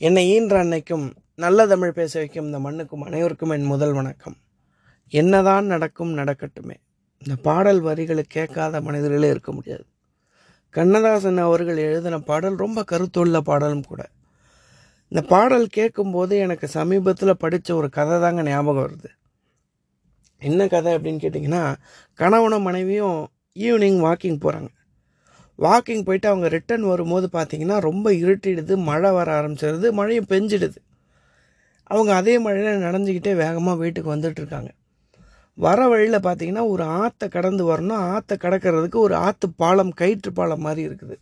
என்னை ஈன்ற அன்னைக்கும் நல்ல தமிழ் பேச வைக்கும் இந்த மண்ணுக்கும் அனைவருக்கும் என் முதல் வணக்கம். என்னதான் நடக்கும் நடக்கட்டுமே. இந்த பாடல் வரிகளை கேட்காத மனிதர்களே இருக்க முடியாது. கண்ணதாசன் அவர்கள் எழுதின பாடல் ரொம்ப கருத்துள்ள பாடலும் கூட. இந்த பாடல் கேட்கும்போது எனக்கு சமீபத்தில் படித்த ஒரு கதை தாங்க ஞாபகம் வருது. என்ன கதை அப்படின்னு கேட்டிங்கன்னா கணவனும் மனைவியும் ஈவினிங் வாக்கிங் போகிறாங்க வாக்கிங் போயிட்டு அவங்க ரிட்டர்ன் வரும்போது பார்த்தீங்கன்னா ரொம்ப இருட்டிடுது மழை வர ஆரம்பிச்சிடுது மழையும் பெஞ்சிடுது. அவங்க அதே மழையில் நனைஞ்சிக்கிட்டே வேகமாக வீட்டுக்கு வந்துட்டுருக்காங்க வர வழியில் பார்த்தீங்கன்னா ஒரு ஆற்றை கடந்து வரணும். ஆற்றை கடக்கிறதுக்கு ஒரு ஆற்று பாலம் கயிற்று பாலம் மாதிரி இருக்குது.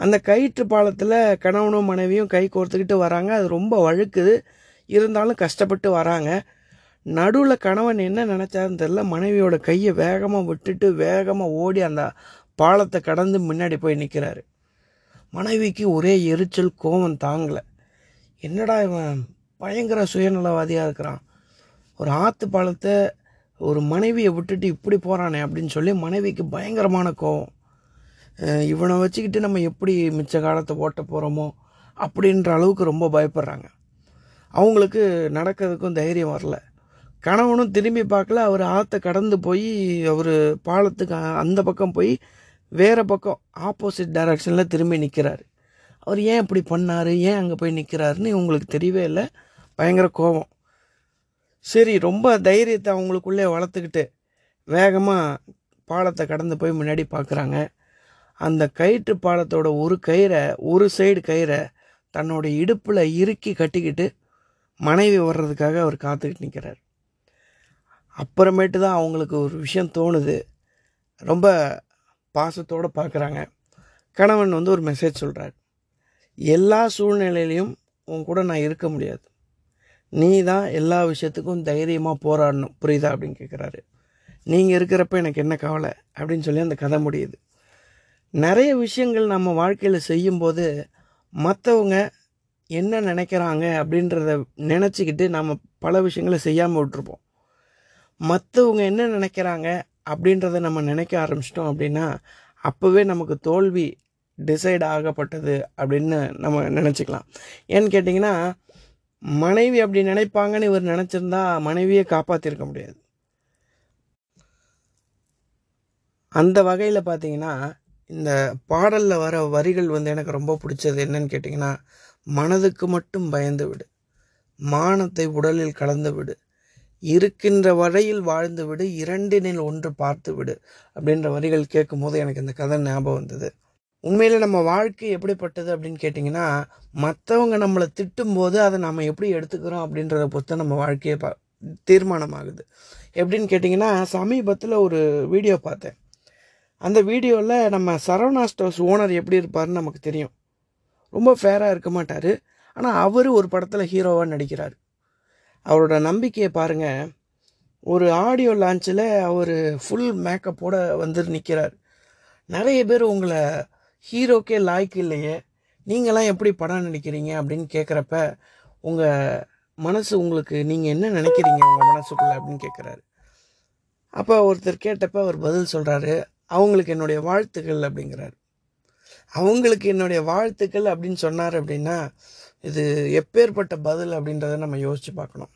அந்த கயிற்று பாலத்தில் கணவனும் மனைவியும் கை கோர்த்துக்கிட்டு வராங்க. அது ரொம்ப வழுக்குது. இருந்தாலும் கஷ்டப்பட்டு வராங்க. நடுவில் கணவன் என்ன நினச்சாருன்னு தெரில மனைவியோட கையை வேகமாக விட்டுட்டு வேகமாக ஓடி அந்த பாலத்தை கடந்து முன்னாடி போய் நிற்கிறாரு மனைவிக்கு ஒரே எரிச்சல் கோவம் தாங்கலை. என்னடா இவன் பயங்கர சுயநலவாதியாக இருக்கிறான். ஒரு ஆற்று பாலத்தை ஒரு மனைவியை விட்டுட்டு இப்படி போகிறானே அப்படின்னு சொல்லி மனைவிக்கு பயங்கரமான கோவம். இவனை வச்சுக்கிட்டு நம்ம எப்படி மிச்ச காலத்தை ஓட்ட போகிறோமோ அப்படின்ற அளவுக்கு ரொம்ப பயப்படுறாங்க. அவங்களுக்கு நடக்கிறதுக்கும் தைரியம் வரல. கணவனும் திரும்பி பார்க்கல. அவர் ஆற்றை கடந்து போய் அவர் பாலத்துக்கு அந்த பக்கம் போய் வேறு பக்கம் ஆப்போசிட் டைரக்ஷனில் திரும்பி நிற்கிறாரு அவர் ஏன் இப்படி பண்ணார்? ஏன் அங்கே போய் நிற்கிறாருன்னு இவங்களுக்கு தெரியவே இல்லை. பயங்கர கோபம். சரி ரொம்ப தைரியத்தை அவங்களுக்குள்ளே வளர்த்துக்கிட்டு வேகமாக பாலத்தை கடந்து போய் முன்னாடி பார்க்குறாங்க அந்த கயிற்று பாலத்தோட ஒரு கயிறை ஒரு சைடு கயிறை தன்னோட இடுப்பில் இறுக்கி கட்டிக்கிட்டு மனைவி வர்றதுக்காக அவர் காத்துக்கிட்டு நிற்கிறார் அப்புறமேட்டு தான் அவங்களுக்கு ஒரு விஷயம் தோணுது. ரொம்ப பாசத்தோடு பார்க்குறாங்க கணவன் வந்து ஒரு மெசேஜ் சொல்கிறார் எல்லா சூழ்நிலையிலையும் உன் கூட நான் இருக்க முடியாது. நீ தான் எல்லா விஷயத்துக்கும் தைரியமாக போராடணும். புரியுதா? அப்படின்னு கேட்குறாரு நீங்கள் இருக்கிறப்ப எனக்கு என்ன கவலை? அப்படின்னு சொல்லி அந்த கதை முடியுது. நிறைய விஷயங்கள் நம்ம வாழ்க்கையில் செய்யும்போது மற்றவங்க என்ன நினைக்கிறாங்க அப்படின்றத நினச்சிக்கிட்டு நம்ம பல விஷயங்களை செய்யாமல் விட்டுருப்போம். மற்றவங்க என்ன நினைக்கிறாங்க அப்படின்றத நம்ம நினைக்க ஆரம்பிச்சிட்டோம் அப்படின்னா அப்போவே நமக்கு தோல்வி டிசைட் ஆகப்பட்டது அப்படின்னு நம்ம நினச்சிக்கலாம். ஏன்னு கேட்டிங்கன்னா மனைவி அப்படி நினைப்பாங்கன்னு இவர் நினச்சிருந்தா மனைவியை காப்பாற்றிருக்க முடியாது. அந்த வகையில் பார்த்தீங்கன்னா இந்த பாடலில் வர வரிகள் வந்து எனக்கு ரொம்ப பிடிச்சது என்னன்னு கேட்டிங்கன்னா மனதுக்கு மட்டும் பயந்து விடு. மானத்தை உடலில் கலந்து விடு. இருக்கின்ற வரையில் வாழ்ந்து விடு இரண்டினில் ஒன்று பார்த்துவிடு அப்படின்ற வரிகள் கேட்கும்போது எனக்கு இந்த கதை ஞாபகம் வந்தது. உண்மையில் நம்ம வாழ்க்கை எப்படிப்பட்டது அப்படின்னு கேட்டிங்கன்னா மற்றவங்க நம்மளை திட்டும்போது அதை நம்ம எப்படி எடுத்துக்கிறோம் அப்படின்றத பொறுத்து நம்ம வாழ்க்கையை பா தீர்மானமாகுது. எப்படின்னு கேட்டிங்கன்னா சமீபத்தில் ஒரு வீடியோ பார்த்தேன். அந்த வீடியோவில் நம்ம சரவணா ஸ்டோர்ஸ் ஓனர் எப்படி இருப்பாருன்னு நமக்கு தெரியும். ரொம்ப ஃபேராக இருக்க மாட்டார். ஆனால் அவர் ஒரு படத்தில் ஹீரோவாக நடிக்கிறார். அவரோட நம்பிக்கையை பாருங்கள் ஒரு ஆடியோ லான்ச்சில் அவர் ஃபுல் மேக்கப்போட வந்து நிற்கிறார் நிறைய பேர் உங்களை ஹீரோக்கே லாய்க்கு இல்லையே. நீங்களாம் எப்படி படம் நடிக்கிறீங்க அப்படின்னு கேட்குறப்ப உங்கள் மனசு உங்களுக்கு நீங்கள் என்ன நினைக்கிறீங்க உங்கள் மனசுக்குள்ளே அப்படின்னு கேட்குறாரு அப்போ ஒருத்தர் கேட்டப்ப அவர் பதில் சொல்கிறாரு அவங்களுக்கு என்னுடைய வாழ்த்துக்கள் அப்படிங்கிறாரு. அவங்களுக்கு என்னுடைய வாழ்த்துக்கள் அப்படின்னு சொன்னார் அப்படின்னா இது எப்பேற்பட்ட பதில் அப்படின்றத நம்ம யோசித்து பார்க்கணும்.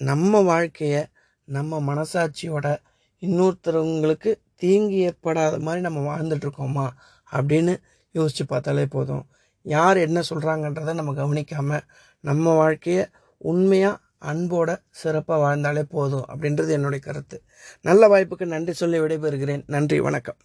நம்ம வாழ்க்கையை நம்ம மனசாட்சியோட இன்னொருத்தரவங்களுக்கு தீங்கு ஏற்படாத மாதிரி நம்ம வாழ்ந்துட்டுருக்கோமா அப்படின்னு யோசித்து பார்த்தாலே போதும். யார் என்ன சொல்கிறாங்கன்றதை நம்ம கவனிக்காமல் நம்ம வாழ்க்கையை உண்மையாக அன்போட சிறப்பாக வாழ்ந்தாலே போதும் அப்படின்றது என்னுடைய கருத்து. நல்ல வாய்ப்புக்கு நன்றி சொல்லி விடைபெறுகிறேன். நன்றி வணக்கம்.